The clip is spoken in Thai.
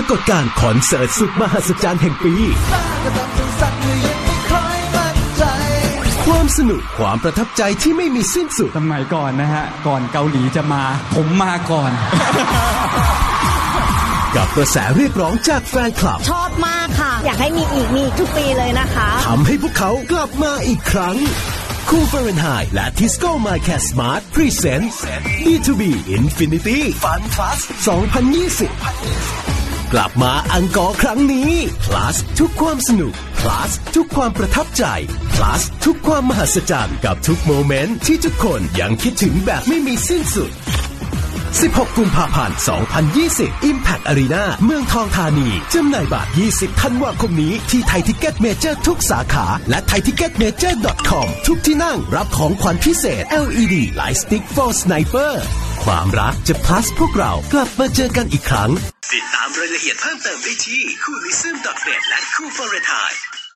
ปรากฏการณ์คอนเสิร์ตสุดมหัศจรรย์แห่งปี ความสนุกความประทับใจที่ไม่มีสิ้นสุด สมัยก่อนนะฮะ ก่อนเกาหลีจะมา ผมมาก่อน กับกระแสเรียกร้องจากแฟนคลับ ชอบมากค่ะ อยากให้มีอีกมีอีกทุกปีเลยนะคะทำให้พวกเขากลับมาอีกครั้ง COOLfahrenheit และ TISCO My Car Smart present B2B Infinity Fun Plus 2020 กลับมา encore ครั้งนี้ plus ทุกความสนุก plus ทุกความประทับใจ plus ทุกความมหัศจรรย์กับทุก moment ที่ทุกคนยังคิดถึงแบบไม่มีสิ้นสุด 16 กุมภาพันธ์ 2020 Impact Arena เมืองทองธานี จำหน่ายบัตร 20 ธันวาคมนี้ที่ Thaiticketmajor ทุกสาขาและ Thaiticketmajor .com ทุกที่นั่งรับของขวัญพิเศษ LED Light Stick for Sniper ความรักจะ plus พวกเรากลับมาเจอกันอีกครั้ง รายละเอียดเพิ่มเติมได้ที่ c o o l i s m n e t และ c o o l f o r e n h e i